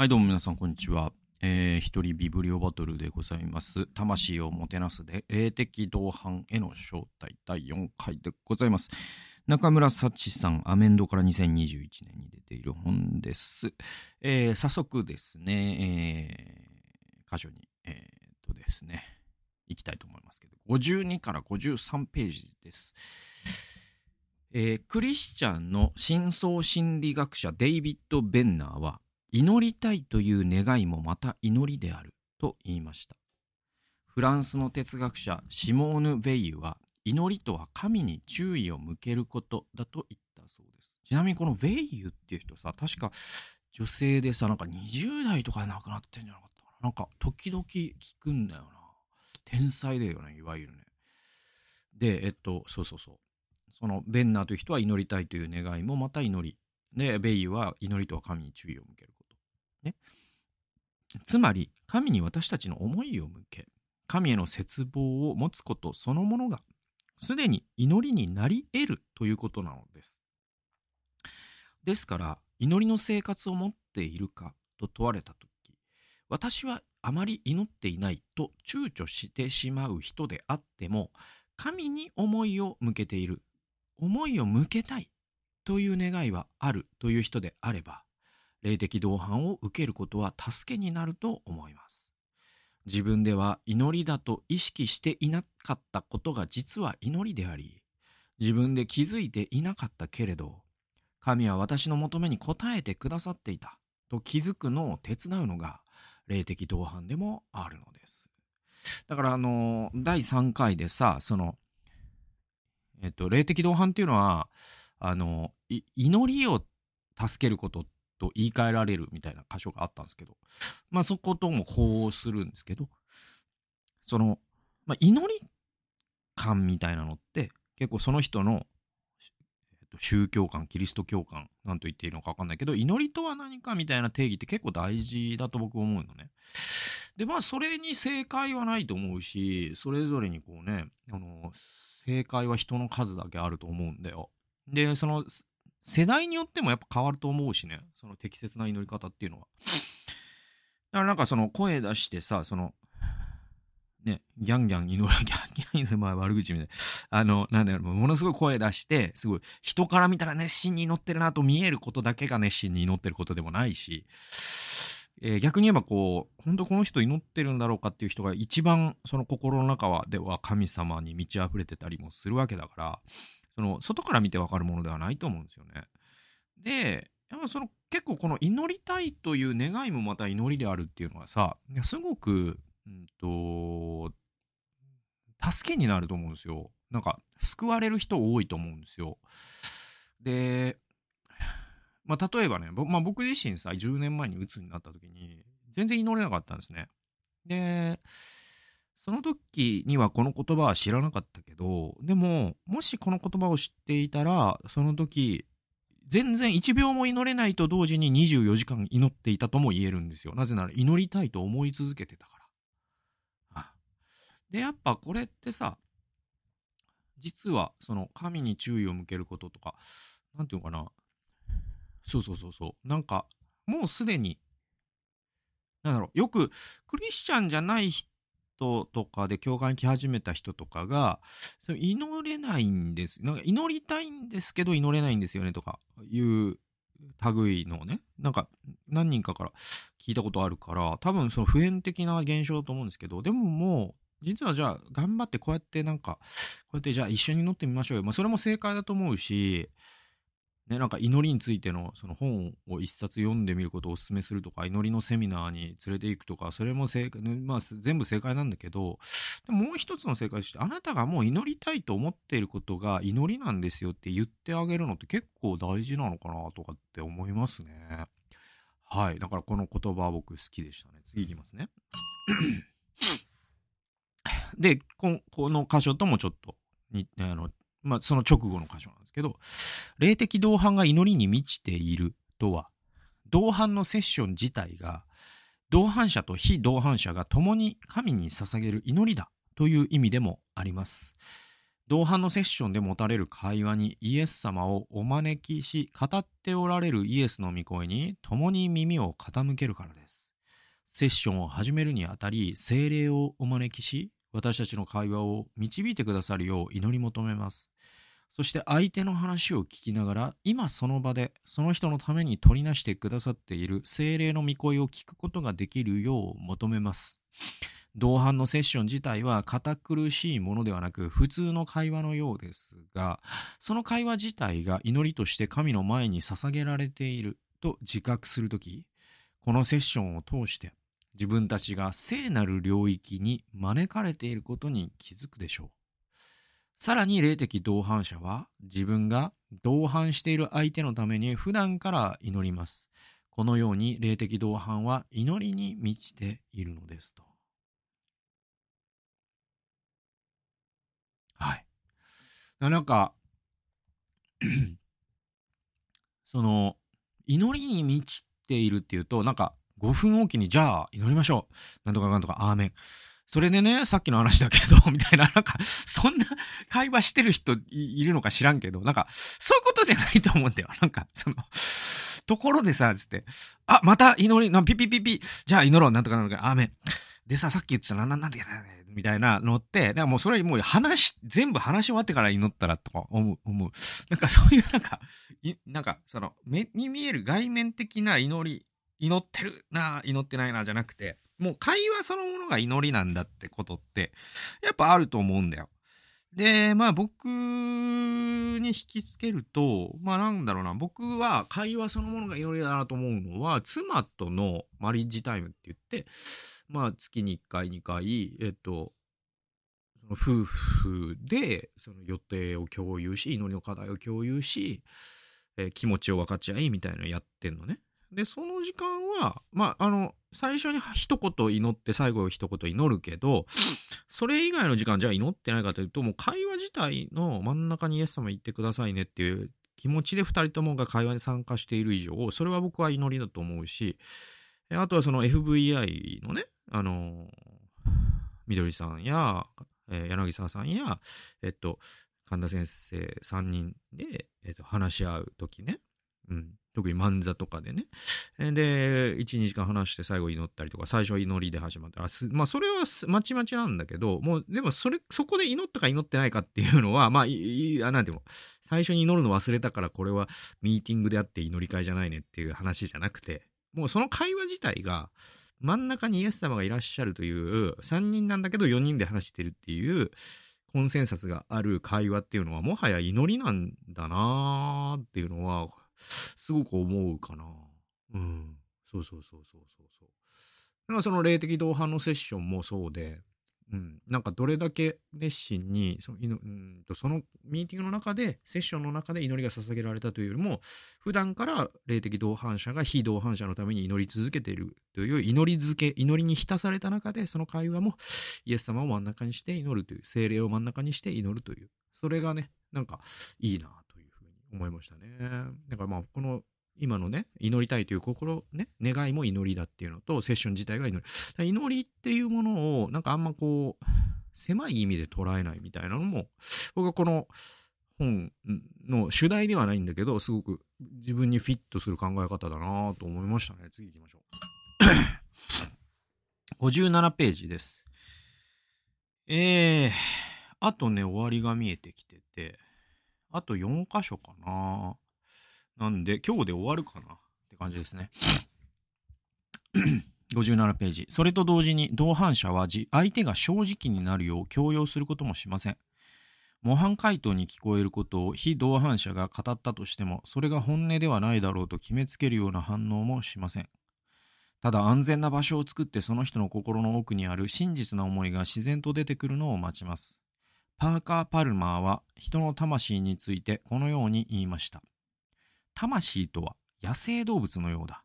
はい、どうも皆さん、こんにちは。えー、一人ビブリオバトルでございます。魂をもてなすで、霊的同伴への招待第4回でございます。中村幸さん、アメンドから2021年に出ている本です。えー、早速ですね、えー、箇所に、えー、っとですね、行きたいと思いますけど、52から53ページです。えークリスチャンの深層心理学者デイビッド・ベンナーは、祈りたいという願いもまた祈りであると言いました。フランスの哲学者シモーヌ・ヴェイユは祈りとは神に注意を向けることだと言ったそうです。ちなみにこのヴェイユっていう人さ、確か女性でさ、なんか20代とかで亡くなってんじゃなかったかな。なんか時々聞くんだよな。天才だよね、いわゆるね。で、えっと、そうそうそう。そのベンナーという人は祈りたいという願いもまた祈り。で、ベイユは祈りとは神に注意を向ける。ね。つまり、神に私たちの思いを向け、神への絶望を持つことそのものが、すでに祈りになり得るということなのです。ですから、祈りの生活を持っているかと問われたとき、私はあまり祈っていないと躊躇してしまう人であっても、神に思いを向けている、思いを向けたいという願いはあるという人であれば、霊的同伴を受けることは助けになると思います。自分では祈りだと意識していなかったことが実は祈りであり、自分で気づいていなかったけれど、神は私の求めに応えてくださっていたと気づくのを手伝うのが霊的同伴でもあるのです。だからあの、第3回でさ、その、えっと、霊的同伴っていうのは、あの、祈りを助けることっと言い換えられるみたいな箇所があったんですけど、まあそこともこうするんですけど、その、まあ、祈り感みたいなのって結構その人の、えっと宗教観、キリスト教観、なんと言っていいのか分かんないけど、祈りとは何かみたいな定義って結構大事だと僕思うのね。で、まあそれに正解はないと思うし、それぞれにこうね、あの、正解は人の数だけあると思うんだよ。で、その、世代によってもやっぱ変わると思うしね、その適切な祈り方っていうのは。だからなんかその声出してさ、その、ね、ギャンギャン祈る、ギャンギャン祈る、まあ悪口みたいな。あの、なんだろう、ものすごい声出して、すごい人から見たら熱心に祈ってるなと見えることだけが熱心に祈ってることでもないし、えー逆に言えばこう、本当この人祈ってるんだろうかっていう人が一番その心の中はでは神様に満ち溢れてたりもするわけだから、その外から見てわかるものではないと思うんですよね。で、やっぱその結構この祈りたいという願いもまた祈りであるっていうのはさ、すごく、うんと、助けになると思うんですよ。なんか救われる人多いと思うんですよ。で、まあ、例えばね、まあ、僕自身さ、10年前に鬱になった時に、全然祈れなかったんですね。で、その時にはこの言葉は知らなかったけど、でも、もしこの言葉を知っていたら、その時、全然1秒も祈れないと同時に24時間祈っていたとも言えるんですよ。なぜなら祈りたいと思い続けてたから。で、やっぱこれってさ、実はその神に注意を向けることとか、なんていうのかな。そうそうそうそう。なんか、もうすでに、なんだろう、よくクリスチャンじゃない人とかで教会に来始めた人とかが、そ祈れないんです。なんか祈りたいんですけど祈れないんですよねとかいう類のね、なんか何人かから聞いたことあるから、多分その普遍的な現象だと思うんですけど、でももう、実はじゃあ頑張ってこうやってなんか、こうやってじゃあ一緒に祈ってみましょうよ。まあそれも正解だと思うし、ね、なんか祈りについてのその本を一冊読んでみることをお勧めするとか、祈りのセミナーに連れて行くとか、それも正解、まあ全部正解なんだけど、でももう一つの正解として、あなたがもう祈りたいと思っていることが祈りなんですよって言ってあげるのって結構大事なのかなとかって思いますね。はい。だからこの言葉は僕好きでしたね。次いきますね。で、ここの箇所ともちょっとに、あの、まあ、その直後の箇所なんですけど、霊的同伴が祈りに満ちているとは、同伴のセッション自体が、同伴者と非同伴者が共に神に捧げる祈りだという意味でもあります。同伴のセッションで持たれる会話にイエス様をお招きし、語っておられるイエスの御声に共に耳を傾けるからです。セッションを始めるにあたり、精霊をお招きし、私たちの会話を導いてくださるよう祈り求めます。そして相手の話を聞きながら、今その場でその人のために取りなしてくださっている精霊の御声を聞くことができるよう求めます。同伴のセッション自体は堅苦しいものではなく普通の会話のようですが、その会話自体が祈りとして神の前に捧げられていると自覚するとき、このセッションを通して自分たちが聖なる領域に招かれていることに気づくでしょう。さらに霊的同伴者は自分が同伴している相手のために普段から祈ります。このように霊的同伴は祈りに満ちているのですと。はい。なんか その、祈りに満ちているっていうと、なんか5分おきにじゃあ祈りましょう。なんとかなんとか、アーメン。それでね、さっきの話だけど、みたいな、なんか、そんな会話してる人いるのか知らんけど、なんか、そういうことじゃないと思うんだよ。なんか、その、ところでさ、つって、あ、また祈り、なピピピピ、じゃあ祈ろう、なんとかなんとか、アーメン。でさ、さっき言ってたな、な、なんでやねみたいなのって、だからもうそれもう話、全部話し終わってから祈ったらとか思う、思う。なんかそういうなんか、いなんかその目に見える外面的な祈り、祈ってるな、祈ってないな、じゃなくて、もう会話そのものが祈りなんだってことって、やっぱあると思うんだよ。で、まあ僕に引きつけると、まあなんだろうな、僕は会話そのものが祈りだなと思うのは、妻とのマリッジタイムって言って、まあ月に1回2回、えっと、夫婦でその予定を共有し、祈りの課題を共有し、えー、気持ちを分かち合いみたいなのやってんのね。で、その時間は、まあ、あの、最初に一言祈って最後一言祈るけど、それ以外の時間じゃあ祈ってないかというと、もう会話自体の真ん中にイエス様言ってくださいねっていう気持ちで二人ともが会話に参加している以上、それは僕は祈りだと思うし、あとはその FVI のね、あの、みどりさんや、えー、柳沢さんや、えっと、神田先生3人で、えっと、話し合うときね、うん、特に漫座とかでね。で、1、2時間話して最後祈ったりとか、最初は祈りで始まった。まあ、それはまちまちなんだけど、もう、でも、それ、そこで祈ったか祈ってないかっていうのは、まあ、いあなんていうの、最初に祈るの忘れたから、これはミーティングであって祈り会じゃないねっていう話じゃなくて、もうその会話自体が、真ん中にイエス様がいらっしゃるという、3人なんだけど4人で話してるっていう、コンセンサスがある会話っていうのは、もはや祈りなんだなーっていうのは、すごく思うかな。うん。そうそうそうそうそうそう。だからその霊的同伴のセッションもそうで、うん、なんかどれだけ熱心にそのうんとそのミーティングの中でセッションの中で祈りが捧げられたというよりも普段から霊的同伴者が非同伴者のために祈り続けているという祈り漬け祈りに浸された中でその会話もイエス様を真ん中にして祈るという精霊を真ん中にして祈るというそれがねなんかいいな思いましたね。だからまあ、この今のね、祈りたいという心、ね、願いも祈りだっていうのと、セッション自体が祈り。祈りっていうものを、なんかあんまこう、狭い意味で捉えないみたいなのも、僕はこの本の主題ではないんだけど、すごく自分にフィットする考え方だなと思いましたね。次行きましょう。57ページです。えー、あとね、終わりが見えてきてて、あと4箇所かな。なんで、今日で終わるかなって感じですね。57ページ。それと同時に、同伴者は相手が正直になるよう強要することもしません。模範回答に聞こえることを非同伴者が語ったとしても、それが本音ではないだろうと決めつけるような反応もしません。ただ安全な場所を作ってその人の心の奥にある真実な思いが自然と出てくるのを待ちます。パーカー・パルマーは人の魂についてこのように言いました。魂とは野生動物のようだ。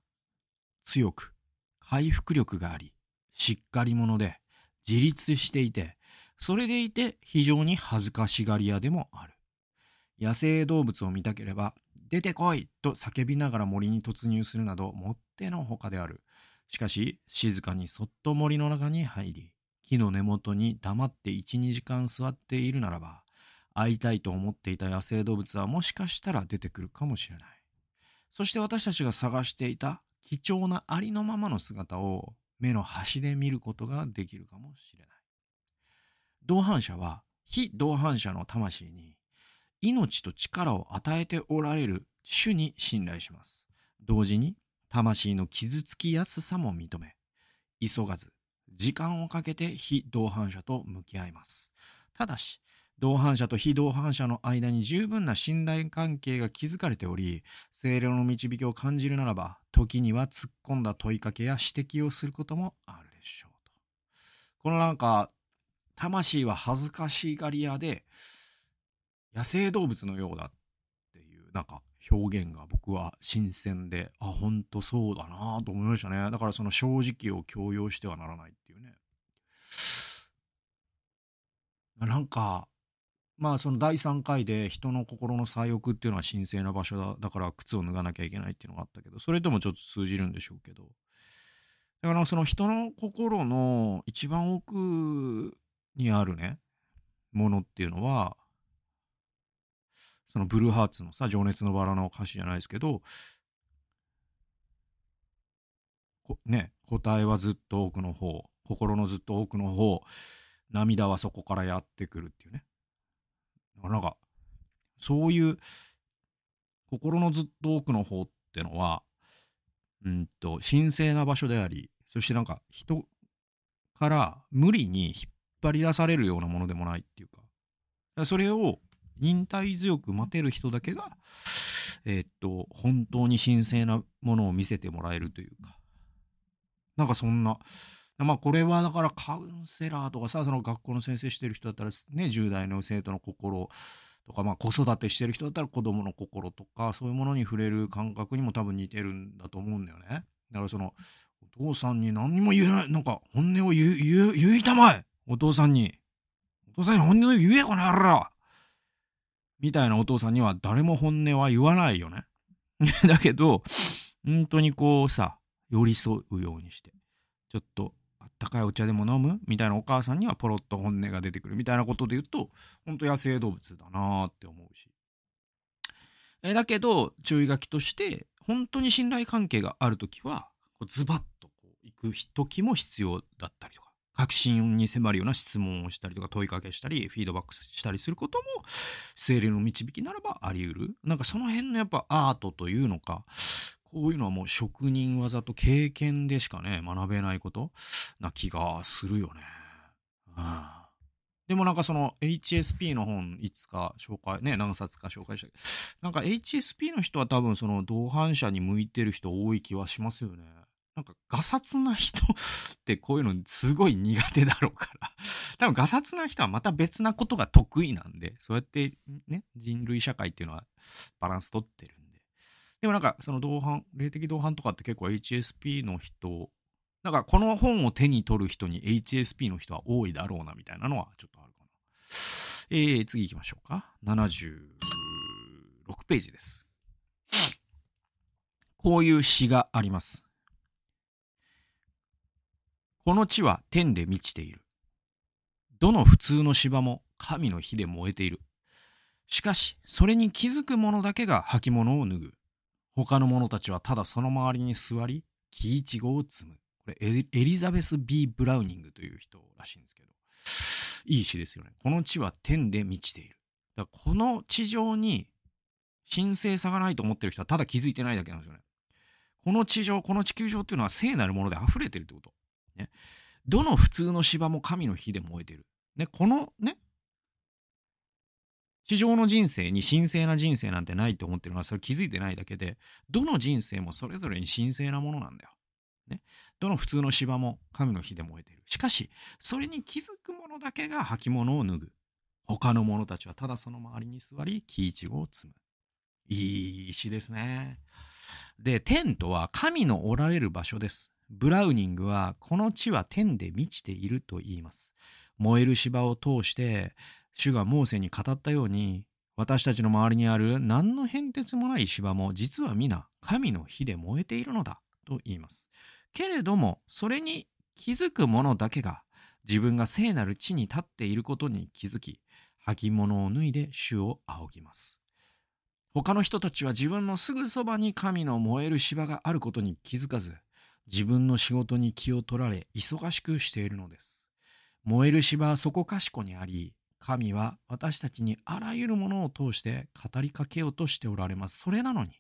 強く、回復力があり、しっかり者で、自立していて、それでいて非常に恥ずかしがり屋でもある。野生動物を見たければ、出てこいと叫びながら森に突入するなどもってのほかである。しかし、静かにそっと森の中に入り、木の根元に黙って1、2時間座っているならば、会いたいと思っていた野生動物はもしかしたら出てくるかもしれない。そして私たちが探していた貴重なありのままの姿を目の端で見ることができるかもしれない。同伴者は非同伴者の魂に命と力を与えておられる主に信頼します。同時に魂の傷つきやすさも認め、急がず時間をかけて非同伴者と向き合います。ただし、同伴者と非同伴者の間に十分な信頼関係が築かれており、精霊の導きを感じるならば、時には突っ込んだ問いかけや指摘をすることもあるでしょうと。このなんか、魂は恥ずかしがり屋で、野生動物のようだっていう、なんか表現が僕は新鮮で、あ、ほんとそうだなと思いましたね。だからその正直を強要してはならないっていうね。なんか、まあその第3回で人の心の左翼っていうのは神聖な場所だ。だから靴を脱がなきゃいけないっていうのがあったけど、それともちょっと通じるんでしょうけど。だからその人の心の一番奥にあるね、ものっていうのは、そのブルーハーツのさ、情熱のバラの歌詞じゃないですけど、ね、答えはずっと奥の方、心のずっと奥の方、涙はそこからやってくるっていうね。なんか、そういう心のずっと奥の方ってのは、うんと、神聖な場所であり、そしてなんか人から無理に引っ張り出されるようなものでもないっていうか、それを忍耐強く待てる人だけが、えー、っと、本当に神聖なものを見せてもらえるというか、なんかそんな、まあこれはだからカウンセラーとかさ、その学校の先生してる人だったらね、10代の生徒の心とか、まあ子育てしてる人だったら子供の心とか、そういうものに触れる感覚にも多分似てるんだと思うんだよね。だからその、お父さんに何にも言えない、なんか本音を言う、言う、言いたまえお父さんに。お父さんに本音を言え、この野郎みたいなお父さんには誰も本音は言わないよね。だけど、本当にこうさ、寄り添うようにして、ちょっと高いお茶でも飲む？みたいなお母さんにはポロッと本音が出てくるみたいなことで言うと、ほんと野生動物だなって思うし。えだけど、注意書きとして、本当に信頼関係があるときは、ズバッとこう行く時も必要だったりとか、確信に迫るような質問をしたりとか問いかけしたり、フィードバックしたりすることも、精霊の導きならばあり得る。なんかその辺のやっぱアートというのか、こういうのはもう職人技と経験でしかね、学べないことな気がするよね。うん、でもなんかその HSP の本いつか紹介、ね、何冊か紹介したけど、なんか HSP の人は多分その同伴者に向いてる人多い気はしますよね。なんか、ガサツな人 ってこういうのすごい苦手だろうから 多分ガサツな人はまた別なことが得意なんで、そうやってね、人類社会っていうのはバランス取ってるんで。でもなんか、その同伴、霊的同伴とかって結構 HSP の人、だかこの本を手に取る人に HSP の人は多いだろうなみたいなのはちょっとあるかな。えー、次行きましょうか。76ページです。こういう詩があります。この地は天で満ちている。どの普通の芝も神の火で燃えている。しかし、それに気づく者だけが履物を脱ぐ。他の者たちはただその周りに座り、木いちごを摘む。これエリザベス・ B・ ブラウニングという人らしいんですけど。いい詩ですよね。この地は天で満ちている。だこの地上に神聖さがないと思ってる人はただ気づいてないだけなんですよね。この地上、この地球上っていうのは聖なるもので溢れてるってこと。ね。どの普通の芝も神の火で燃えてる。ね、このね、地上の人生に神聖な人生なんてないと思ってるのはそれ気づいてないだけで、どの人生もそれぞれに神聖なものなんだよ。ね。どの普通の芝も神の火で燃えている。しかし、それに気づく者だけが履物を脱ぐ。他の者たちはただその周りに座り、木一を摘む。いい石ですね。で、天とは神のおられる場所です。ブラウニングはこの地は天で満ちていると言います。燃える芝を通して主がモーセに語ったように私たちの周りにある何の変哲もない芝も実は皆神の火で燃えているのだと言います。けれどもそれに気づく者だけが自分が聖なる地に立っていることに気づき履物を脱いで主を仰ぎます。他の人たちは自分のすぐそばに神の燃える芝があることに気づかず、自分の仕事に気を取られ、忙しくしているのです。燃える芝はそこかしこにあり、神は私たちにあらゆるものを通して語りかけようとしておられます。それなのに、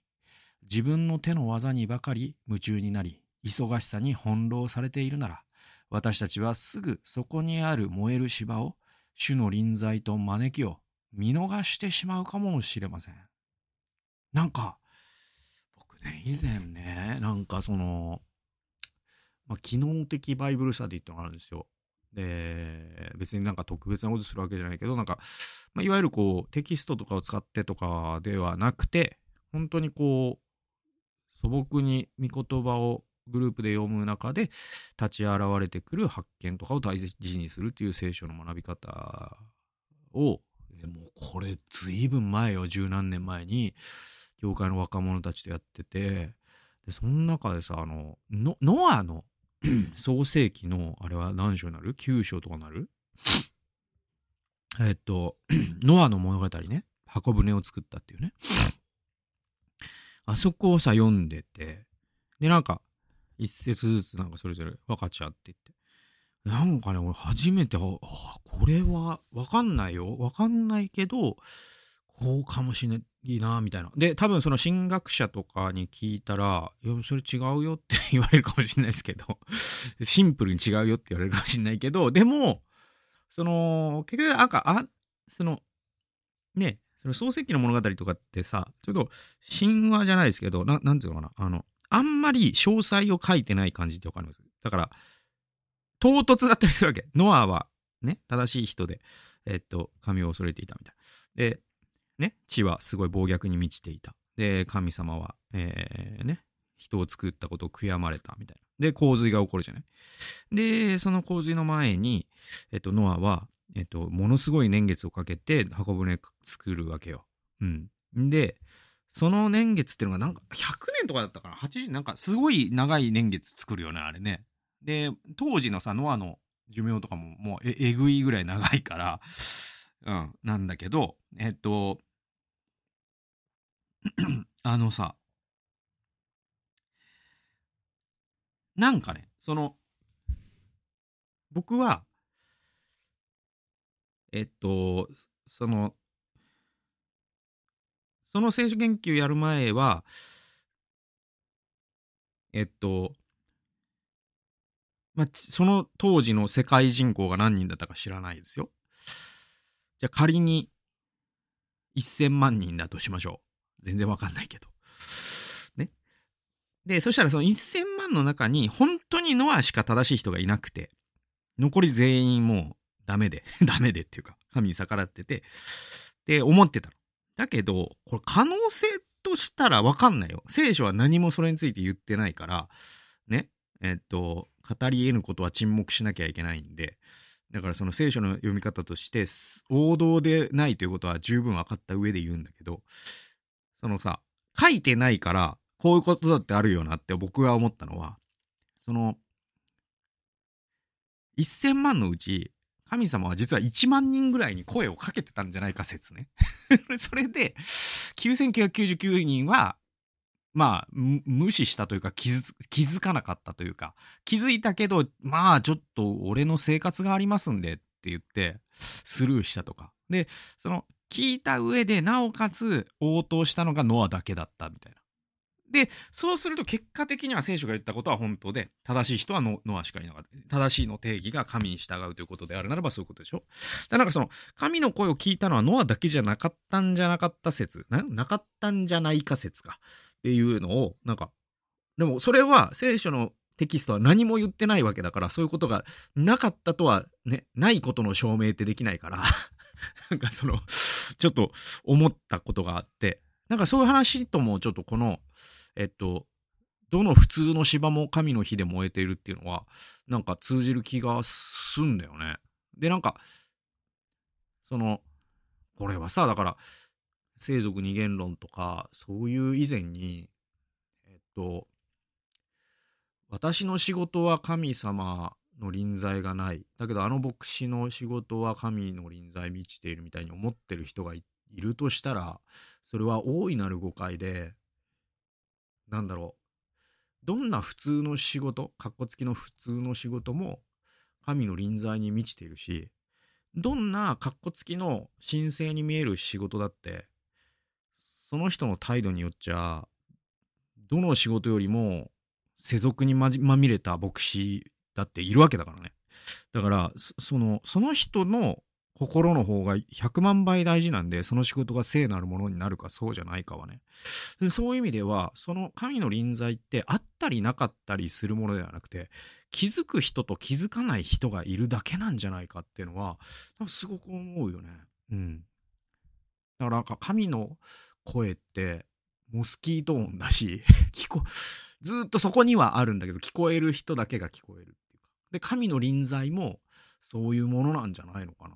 自分の手の技にばかり夢中になり、忙しさに翻弄されているなら、私たちはすぐそこにある燃える芝を主の臨在と招きを見逃してしまうかもしれません。なんか、僕ね、以前ね、なんかその、まあ、機能的バイブルスタディってのがあるんですよ。で、別になんか特別なことするわけじゃないけど、なんか、まあ、いわゆるこう、テキストとかを使ってとかではなくて、本当にこう、素朴に御言葉をグループで読む中で立ち現れてくる発見とかを大事にするっていう聖書の学び方を、もうこれ随分前よ、十何年前に、教会の若者たちとやってて、で、その中でさ、あの、ノアの 創世記の、あれは何章になる ?9 章とかなる？えっと、ノアの物語ね。箱舟を作ったっていうね。あそこをさ、読んでて、で、なんか、一節ずつなんかそれぞれ分かっちゃって言って。なんかね、俺初めて、あ、これは分かんないよ。分かんないけど、こうかもしれないな、みたいな。で、多分その進学者とかに聞いたら、いや、それ違うよって言われるかもしれないですけど、シンプルに違うよって言われるかもしれないけど、でも、その、結局、あか、あ、その、ね、その漱石の物語とかってさ、ちょっと神話じゃないですけど、ななんていうのかな、あの、あんまり詳細を書いてない感じってわかります？だから、唐突だったりするわけ。ノアはね、正しい人で、えっと、神を恐れていたみたいな。で、ね、地はすごい暴虐に満ちていた。で、神様は、えー、ね、人を作ったことを悔やまれたみたいな。で、洪水が起こるじゃない？で、その洪水の前に、えっと、ノアは、えっと、ものすごい年月をかけて箱舟作るわけよ。うん。で、その年月っていうのがなんか100年とかだったかな ?80、なんかすごい長い年月作るよね、あれね。で、当時のさ、ノアの寿命とかももうええぐいぐらい長いから、うん、なんだけど、えっと、あのさ、なんかね、その、僕は、えっと、その、その聖書研究やる前は、えっと、まあ、その当時の世界人口が何人だったか知らないですよ。じゃあ仮に1000万人だとしましょう。全然わかんないけど。ね。で、そしたらその1000万の中に本当にノアしか正しい人がいなくて、残り全員もうダメで、ダメでっていうか、神に逆らってて、って思ってたの。だけど、これ可能性としたらわかんないよ。聖書は何もそれについて言ってないから、ね。えっと、語り得ぬことは沈黙しなきゃいけないんで、だからその聖書の読み方として、王道でないということは十分分かった上で言うんだけど、そのさ、書いてないから、こういうことだってあるよなって僕が思ったのは、その、1000万のうち、神様は実は1万人ぐらいに声をかけてたんじゃないか説ね。それで、9999人はまあ、無視したというか気づ、気づかなかったというか、気づいたけど、まあ、ちょっと俺の生活がありますんでって言って、スルーしたとか。で、その、聞いた上で、なおかつ応答したのがノアだけだったみたいな。で、そうすると結果的には聖書が言ったことは本当で、正しい人はノアしかいなかった。正しいの定義が神に従うということであるならばそういうことでしょだなんかその、神の声を聞いたのはノアだけじゃなかったんじゃなかった説。ななかったんじゃないか説か。っていうのを、なんか、でもそれは聖書のテキストは何も言ってないわけだから、そういうことがなかったとはね、ないことの証明ってできないから なんかその、ちょっと思ったことがあって、なんかそういう話ともちょっとこの、えっと、どの普通の芝も神の火で燃えているっていうのは、なんか通じる気がすんだよね。で、なんか、その、これはさ、だから、生族二元論とか、そういう以前に、えっと、私の仕事は神様の臨在がない。だけどあの牧師の仕事は神の臨在満ちているみたいに思ってる人がいるとしたら、それは大いなる誤解で、なんだろう。どんな普通の仕事、かっこつきの普通の仕事も神の臨在に満ちているし、どんなかっこつきの神聖に見える仕事だって、その人の態度によっちゃ、どの仕事よりも世俗にまみれた牧師だっているわけだからね。だから、その、その人の心の方が100万倍大事なんで、その仕事が聖なるものになるかそうじゃないかはね。そういう意味では、その神の臨在ってあったりなかったりするものではなくて、気づく人と気づかない人がいるだけなんじゃないかっていうのは、すごく思うよね。うん。だからなんか神の声って、モスキート音だし、聞こ、ずっとそこにはあるんだけど、聞こえる人だけが聞こえる。で、神の臨在もそういうものなんじゃないのかな。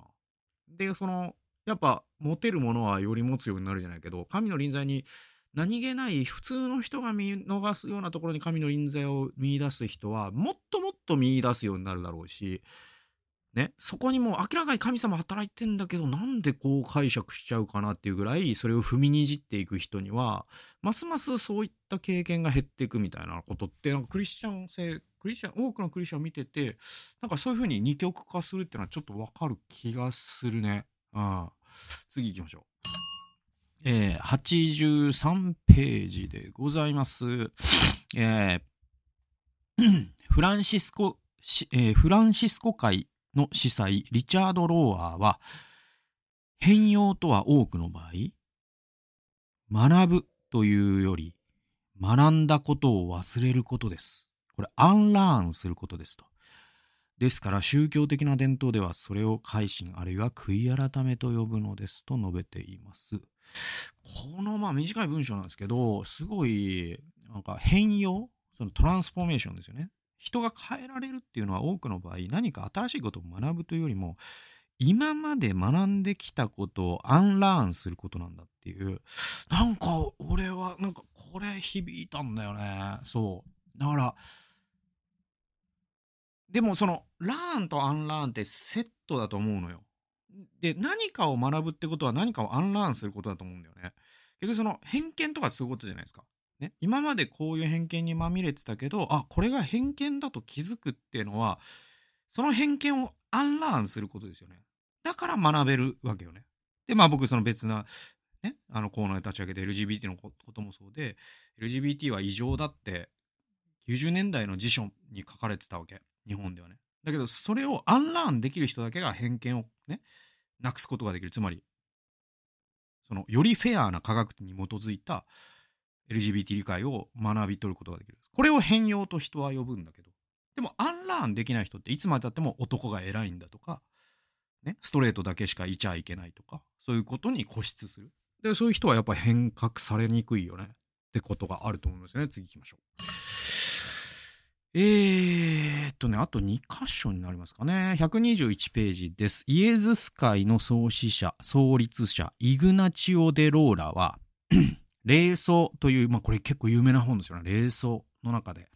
で、その、やっぱ、持てるものはより持つようになるじゃないけど、神の臨在に何気ない普通の人が見逃すようなところに神の臨在を見出す人は、もっともっと見出すようになるだろうし、ね、そこにも明らかに神様働いてんだけど、なんでこう解釈しちゃうかなっていうぐらい、それを踏みにじっていく人には、ますますそういった経験が減っていくみたいなことって、なんかクリスチャン性、クリスチャン、多くのクリスチャンを見てて、なんかそういうふうに二極化するっていうのはちょっとわかる気がするね。うん。次行きましょう。えー、83ページでございます。えー、フランシスコ、えー、フランシスコ会の司祭リチャード・ローアーは、変容とは多くの場合、学ぶというより、学んだことを忘れることです。これ、アンラーンすることですと。ですから、宗教的な伝統では、それを改心、あるいは悔い改めと呼ぶのですと述べています。この、まあ、短い文章なんですけど、すごい、なんか変容そのトランスフォーメーションですよね。人が変えられるっていうのは多くの場合何か新しいことを学ぶというよりも今まで学んできたことをアンラーンすることなんだっていうなんか俺はなんかこれ響いたんだよねそうだからでもそのラーンとアンラーンってセットだと思うのよで何かを学ぶってことは何かをアンラーンすることだと思うんだよね結局その偏見とかそういうことじゃないですかね、今までこういう偏見にまみれてたけど、あ、これが偏見だと気づくっていうのは、その偏見をアンラーンすることですよね。だから学べるわけよね。で、まあ僕その別な、ね、あのコーナーで立ち上げて LGBT のこともそうで、LGBT は異常だって90年代の辞書に書かれてたわけ。日本ではね。だけど、それをアンラーンできる人だけが偏見をね、なくすことができる。つまり、その、よりフェアな科学に基づいた、LGBT 理解を学び取ることができる。これを変容と人は呼ぶんだけど。でも、アンラーンできない人っていつまでたっても男が偉いんだとか、ね、ストレートだけしかいちゃいけないとか、そういうことに固執する。で、そういう人はやっぱ変革されにくいよね。ってことがあると思いますよね。次行きましょう。えーっとね、あと2箇所になりますかね。121ページです。イエズス会の創始者、創立者、イグナチオ・デ・ローラは 霊想という、まあこれ結構有名な本ですよね。霊想の中で。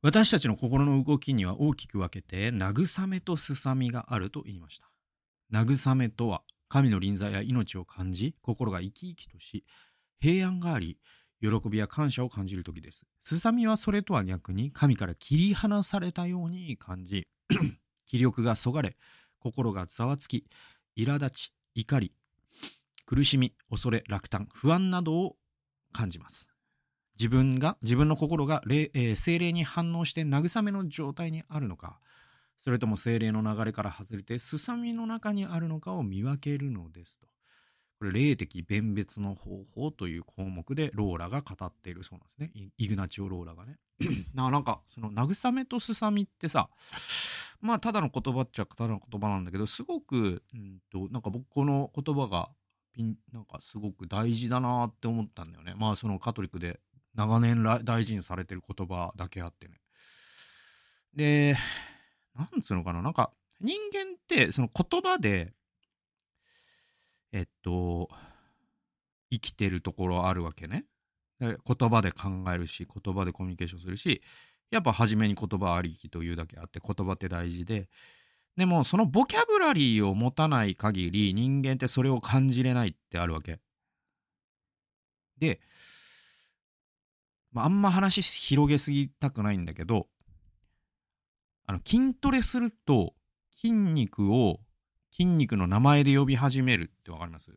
私たちの心の動きには大きく分けて、慰めとすさみがあると言いました。慰めとは、神の臨在や命を感じ、心が生き生きとし、平安があり、喜びや感謝を感じる時です。すさみはそれとは逆に、神から切り離されたように感じ、気力がそがれ、心がざわつき、苛立ち、怒り、苦しみ、恐れ、落胆、不安などを感じます。自分が、自分の心が霊、えー、精霊に反応して慰めの状態にあるのか、それとも精霊の流れから外れて、すさみの中にあるのかを見分けるのですと。これ、霊的弁別の方法という項目でローラが語っているそうなんですね。イグナチオ・ローラがね。なんか、その慰めとすさみってさ、まあ、ただの言葉っちゃただの言葉なんだけど、すごく、うんと、なんか僕この言葉がピンなんかすごく大事だなって思ったんだよねまあそのカトリックで長年大事にされてる言葉だけあってねでなんつうのかななんか人間ってその言葉でえっと生きてるところあるわけね言葉で考えるし言葉でコミュニケーションするしやっぱ初めに言葉ありきというだけあって言葉って大事で、でもそのボキャブラリーを持たない限り人間ってそれを感じれないってあるわけ。で、まあ、あんま話広げすぎたくないんだけど、あの筋トレすると筋肉を筋肉の名前で呼び始めるってわかります？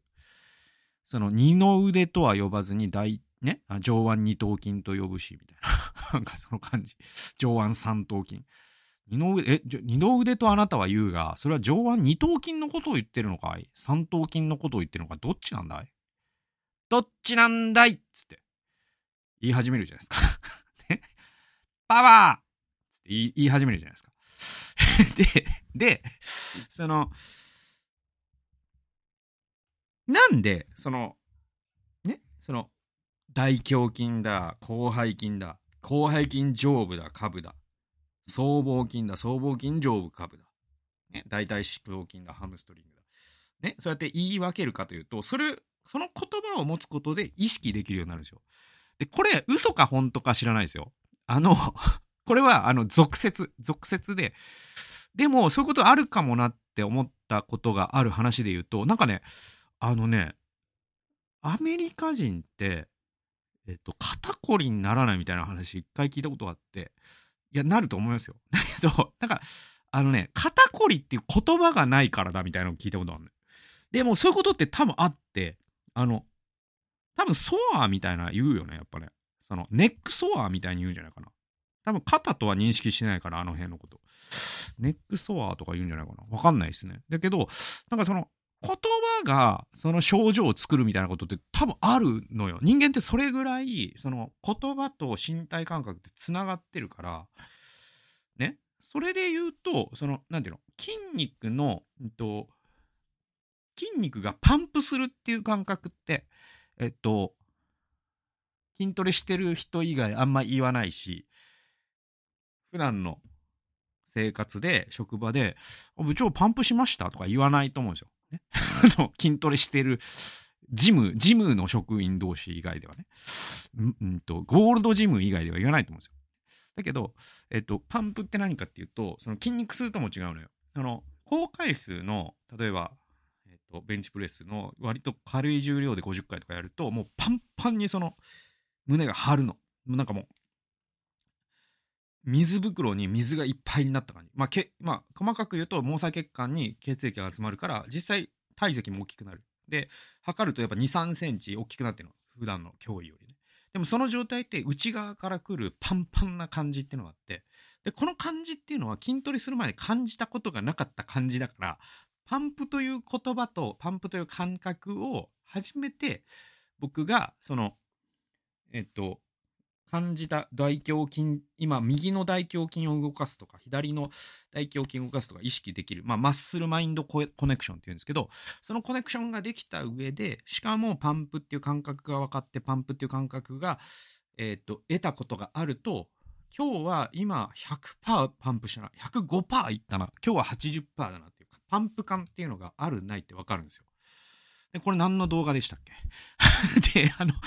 その二の腕とは呼ばずに大、ね、上腕二頭筋と呼ぶし、みたいな。なんかその感じ。上腕三頭筋。二の腕、え、二の腕とあなたは言うが、それは上腕二頭筋のことを言ってるのかい？三頭筋のことを言ってるのかどっちなんだい？どっちなんだいつって言い始めるじゃないですかね？パワーつって言い始めるじゃないですか。で、で、その、なんで、その、ね、その、大胸筋だ、広背筋だ、広背筋上部だ、下部だ、僧帽筋だ、僧帽筋上部、下部だ、ね、大腿四頭筋だ、ハムストリングだ。ね、そうやって言い分けるかというと、それ、その言葉を持つことで意識できるようになるんですよ。で、これ、嘘か本当か知らないですよ。あの、これは、あの、俗説、俗説で、でも、そういうことあるかもなって思ったことがある話で言うと、なんかね、あのね、アメリカ人って、えっと、肩こりにならないみたいな話一回聞いたことがあって、いや、なると思いますよ。だけど、なんか、あのね、肩こりっていう言葉がないからだみたいなのを聞いたことあるの、でも、そういうことって多分あって、あの、多分ソアみたいな言うよね、やっぱね。その、ネックソアみたいに言うんじゃないかな。多分肩とは認識してないから、あの辺のこと。ネックソアとか言うんじゃないかな。わかんないですね。だけど、なんかその、言葉がその症状を作るみたいなことって多分あるのよ。人間ってそれぐらい、その言葉と身体感覚って繋がってるから、ね。それで言うと、その、なんていうの、筋肉の、えっと、筋肉がパンプするっていう感覚って、えっと、筋トレしてる人以外あんま言わないし、普段の生活で、職場で、部長パンプしましたとか言わないと思うんですよ。ね、筋トレしてる、ジム、ジムの職員同士以外ではね、うんと、ゴールドジム以外では言わないと思うんですよ。だけど、えっと、パンプって何かっていうと、その筋肉数とも違うのよ。あの、高回数の、例えば、えっと、ベンチプレスの割と軽い重量で50回とかやると、もうパンパンにその、胸が張るの。なんかもう、水袋に水がいっぱいになった感じ。まあ、け、まあ、細かく言うと、毛細血管に血液が集まるから、実際、体積も大きくなる。で、測るとやっぱ2、3センチ大きくなってるの。普段の脅威よりね。でもその状態って内側から来るパンパンな感じっていうのがあって、で、この感じっていうのは筋トレする前に感じたことがなかった感じだから、パンプという言葉とパンプという感覚を初めて僕がその、えっと、感じた大胸筋、今、右の大胸筋を動かすとか、左の大胸筋を動かすとか意識できる、まあ、マッスルマインドコネクションっていうんですけど、そのコネクションができた上で、しかもパンプっていう感覚が分かって、パンプっていう感覚が、えっ、と、得たことがあると、今日は今100%パンプしたな、105%いったな、今日は80%だなっていうか、パンプ感っていうのがあるないって分かるんですよ。で、これ何の動画でしたっけ？で、あの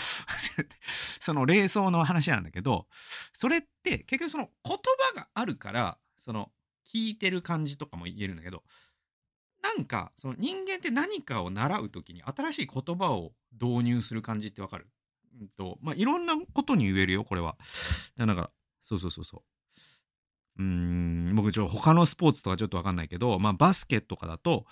その霊装の話なんだけど、それって結局その言葉があるから、その聞いてる感じとかも言えるんだけど、なんか、その人間って何かを習うときに新しい言葉を導入する感じってわかる？うんと、まあ、いろんなことに言えるよ、これは。だから、そうそうそうそう。うーん、僕ちょ、他のスポーツとかちょっとわかんないけど、まあ、バスケとかだと、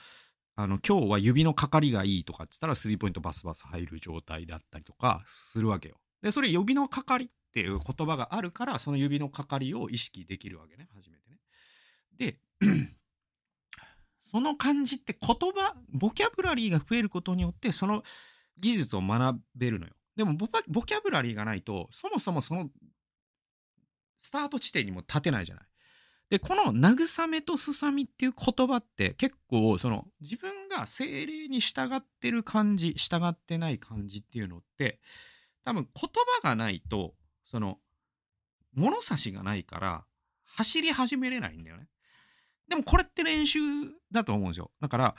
あの、今日は指のかかりがいいとかって言ったら、スリーポイントバスバス入る状態だったりとかするわけよ。で、それ指のかかりっていう言葉があるから、その指のかかりを意識できるわけね、初めてね。で、その感じって言葉、ボキャブラリーが増えることによって、その技術を学べるのよ。でもボ、ボキャブラリーがないと、そもそもその、スタート地点にも立てないじゃない。で、この慰めとすさみっていう言葉って結構その自分が精霊に従ってる感じ、従ってない感じっていうのって多分言葉がないとその物差しがないから走り始めれないんだよね。でもこれって練習だと思うんですよ。だから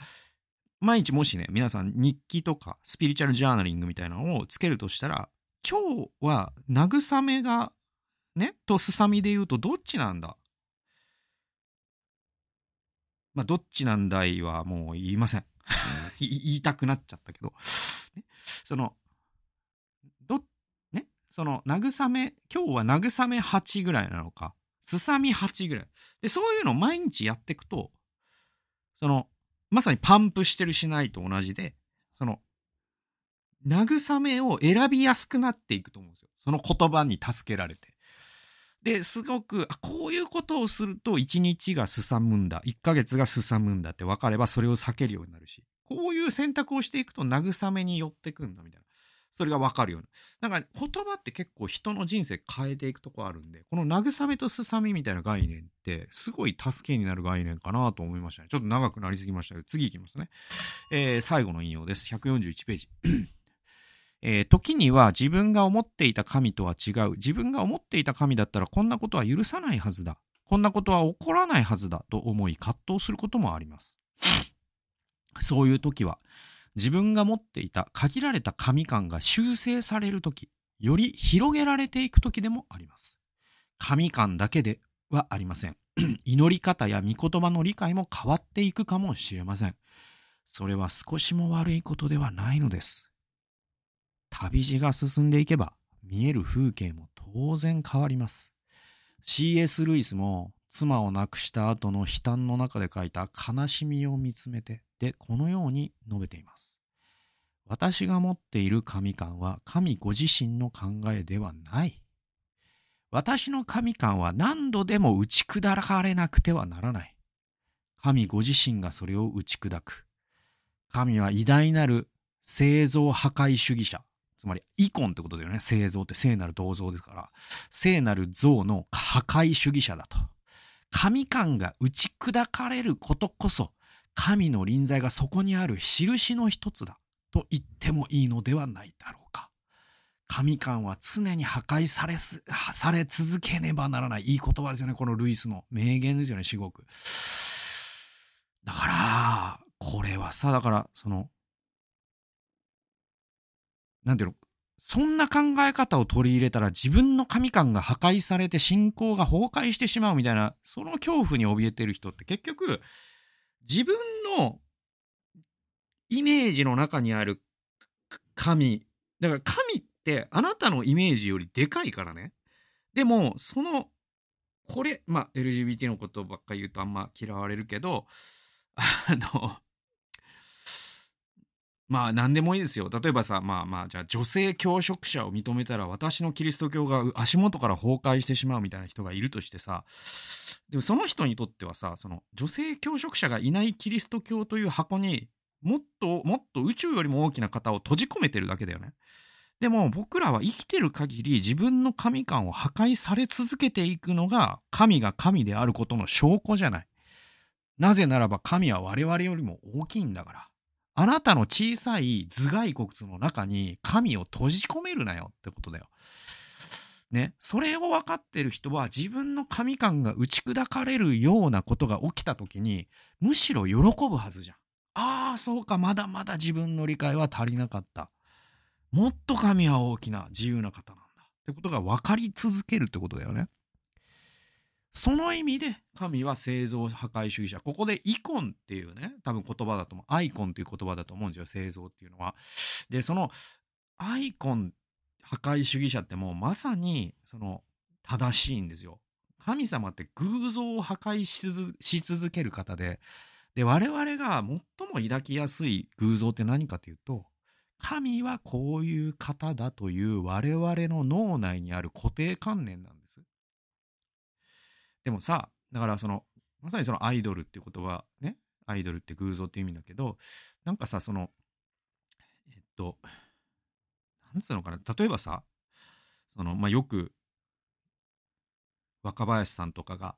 毎日もしね、皆さん日記とかスピリチュアルジャーナリングみたいなのをつけるとしたら今日は慰めがね、とすさみで言うとどっちなんだまあ、どっちなんだいはもう言いません。言いたくなっちゃったけど。ね、その、ど、ね、その、慰め、今日は慰め8ぐらいなのか、すさみ8ぐらい。で、そういうのを毎日やっていくと、その、まさにパンプしてるしないと同じで、その、慰めを選びやすくなっていくと思うんですよ。その言葉に助けられて。で、すごく、あ、こういうことをすると1日がすさむんだ、1ヶ月がすさむんだって分かればそれを避けるようになるし、こういう選択をしていくと慰めに寄ってくんだみたいな。それが分かるような。だか言葉って結構人の人生変えていくとこあるんで、この慰めとすさみみたいな概念ってすごい助けになる概念かなと思いましたね。ちょっと長くなりすぎましたけど、次行きますね。えー、最後の引用です。141ページ。えー、時には自分が思っていた神とは違う。自分が思っていた神だったらこんなことは許さないはずだ。こんなことは起こらないはずだと思い葛藤することもあります。そういう時は自分が持っていた限られた神感が修正される時、より広げられていく時でもあります。神感だけではありません。祈り方や御言葉の理解も変わっていくかもしれません。それは少しも悪いことではないのです。旅路が進んでいけば見える風景も当然変わります。C.S. ルイスも妻を亡くした後の悲嘆の中で書いた悲しみを見つめてでこのように述べています。私が持っている神感は神ご自身の考えではない。私の神感は何度でも打ち砕かれなくてはならない。神ご自身がそれを打ち砕く。神は偉大なる製造破壊主義者。つまり、イコンってことだよね。製造って聖なる銅像ですから。聖なる像の破壊主義者だと。神感が打ち砕かれることこそ、神の臨在がそこにある印の一つだ。と言ってもいいのではないだろうか。神感は常に破壊されす、され続けねばならない。いい言葉ですよね。このルイスの名言ですよね、至極。だから、これはさ、だから、その、なんていうの、そんな考え方を取り入れたら自分の神感が破壊されて信仰が崩壊してしまうみたいな、その恐怖に怯えてる人って結局、自分のイメージの中にある神、だから神ってあなたのイメージよりでかいからね。でも、その、これ、まあ、LGBT のことばっか言うとあんま嫌われるけど、あの、まあ何でもいいですよ。例えばさ、まあまあ、じゃあ女性教職者を認めたら私のキリスト教が足元から崩壊してしまうみたいな人がいるとしてさ、でもその人にとってはさ、その女性教職者がいないキリスト教という箱にもっともっと宇宙よりも大きな方を閉じ込めてるだけだよね。でも僕らは生きてる限り自分の神感を破壊され続けていくのが神が神であることの証拠じゃない。なぜならば神は我々よりも大きいんだから。あなたの小さい頭蓋骨の中に神を閉じ込めるなよってことだよ。ね。それを分かってる人は自分の神感が打ち砕かれるようなことが起きた時にむしろ喜ぶはずじゃん。ああ、そうか、まだまだ自分の理解は足りなかった。もっと神は大きな自由な方なんだ。ってことが分かり続けるってことだよね。その意味で神は製造破壊主義者。ここでイコンっていうね、多分言葉だと思う。アイコンっていう言葉だと思うんですよ、製造っていうのは。で、そのアイコン破壊主義者ってもうまさにその正しいんですよ。神様って偶像を破壊し続ける方で、で、我々が最も抱きやすい偶像って何かというと、神はこういう方だという我々の脳内にある固定観念なんです。でもさ、だからその、まさにそのアイドルっていう言葉、ね、アイドルって偶像って意味だけど、なんかさ、その、えっと、なんつうのかな、例えばさ、その、まあ、よく、若林さんとかが、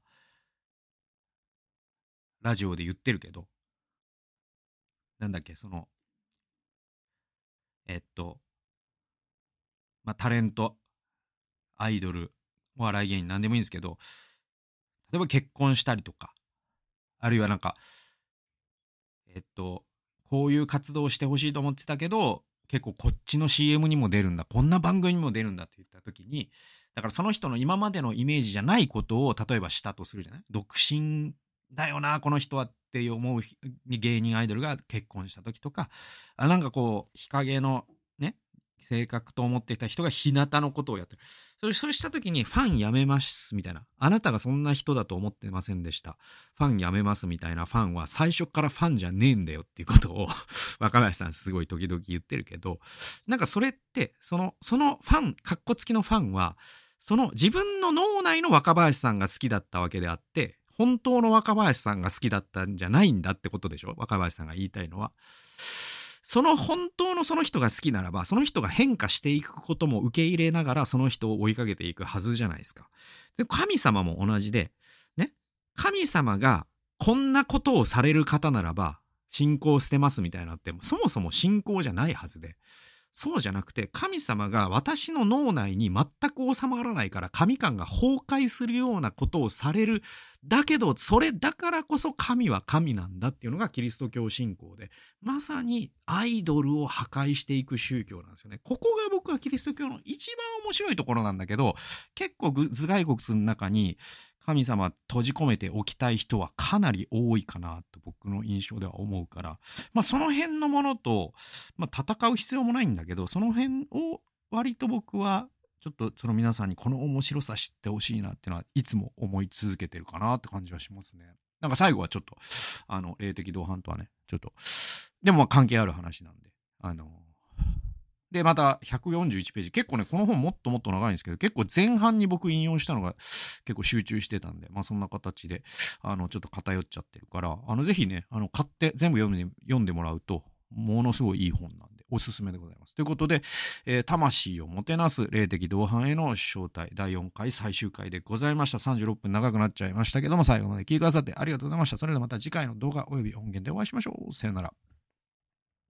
ラジオで言ってるけど、なんだっけ、その、えっと、まあ、タレント、アイドル、お笑い芸人、なんでもいいんですけど、例えば結婚したりとか、あるいはなんか、えっと、こういう活動をしてほしいと思ってたけど、結構こっちの CM にも出るんだ、こんな番組にも出るんだって言った時に、だからその人の今までのイメージじゃないことを例えばしたとするじゃない？独身だよなこの人はって思う芸人アイドルが結婚した時とかあなんかこう日陰のね性格と思っていた人が日向のことをやってる。それそうした時にファンやめますみたいな。あなたがそんな人だと思ってませんでした。ファンやめますみたいなファンは最初からファンじゃねえんだよっていうことを 若林さんすごい時々言ってるけど。なんかそれってそのそのファンかっこつきのファンはその自分の脳内の若林さんが好きだったわけであって本当の若林さんが好きだったんじゃないんだってことでしょ？若林さんが言いたいのは。その本当のその人が好きならば、その人が変化していくことも受け入れながら、その人を追いかけていくはずじゃないですか。で神様も同じで、ね、神様がこんなことをされる方ならば、信仰捨てますみたいなって、そもそも信仰じゃないはずで。そうじゃなくて、神様が私の脳内に全く収まらないから、神感が崩壊するようなことをされる。だけど、それだからこそ神は神なんだっていうのがキリスト教信仰で、まさにアイドルを破壊していく宗教なんですよね。ここが僕はキリスト教の一番面白いところなんだけど、結構頭蓋骨の中に神様閉じ込めておきたい人はかなり多いかなと僕の印象では思うから、まあその辺のものと、まあ戦う必要もないんだけど、その辺を割と僕はちょっとその皆さんにこの面白さ知ってほしいなっていうのはいつも思い続けてるかなって感じはしますね。なんか最後はちょっと、あの、霊的同伴とはね、ちょっと、でも関係ある話なんで、あの、で、また141ページ。結構ね、この本もっともっと長いんですけど、結構前半に僕引用したのが結構集中してたんで、まあそんな形で、あの、ちょっと偏っちゃってるから、あの、ぜひね、あの、買って全部読んで、読んでもらうと、ものすごいいい本なんで、おすすめでございます。ということで、えー、魂をもてなす霊的同伴への招待、第4回最終回でございました。36分長くなっちゃいましたけども、最後まで聞いてくださってありがとうございました。それではまた次回の動画及び音源でお会いしましょう。さよなら。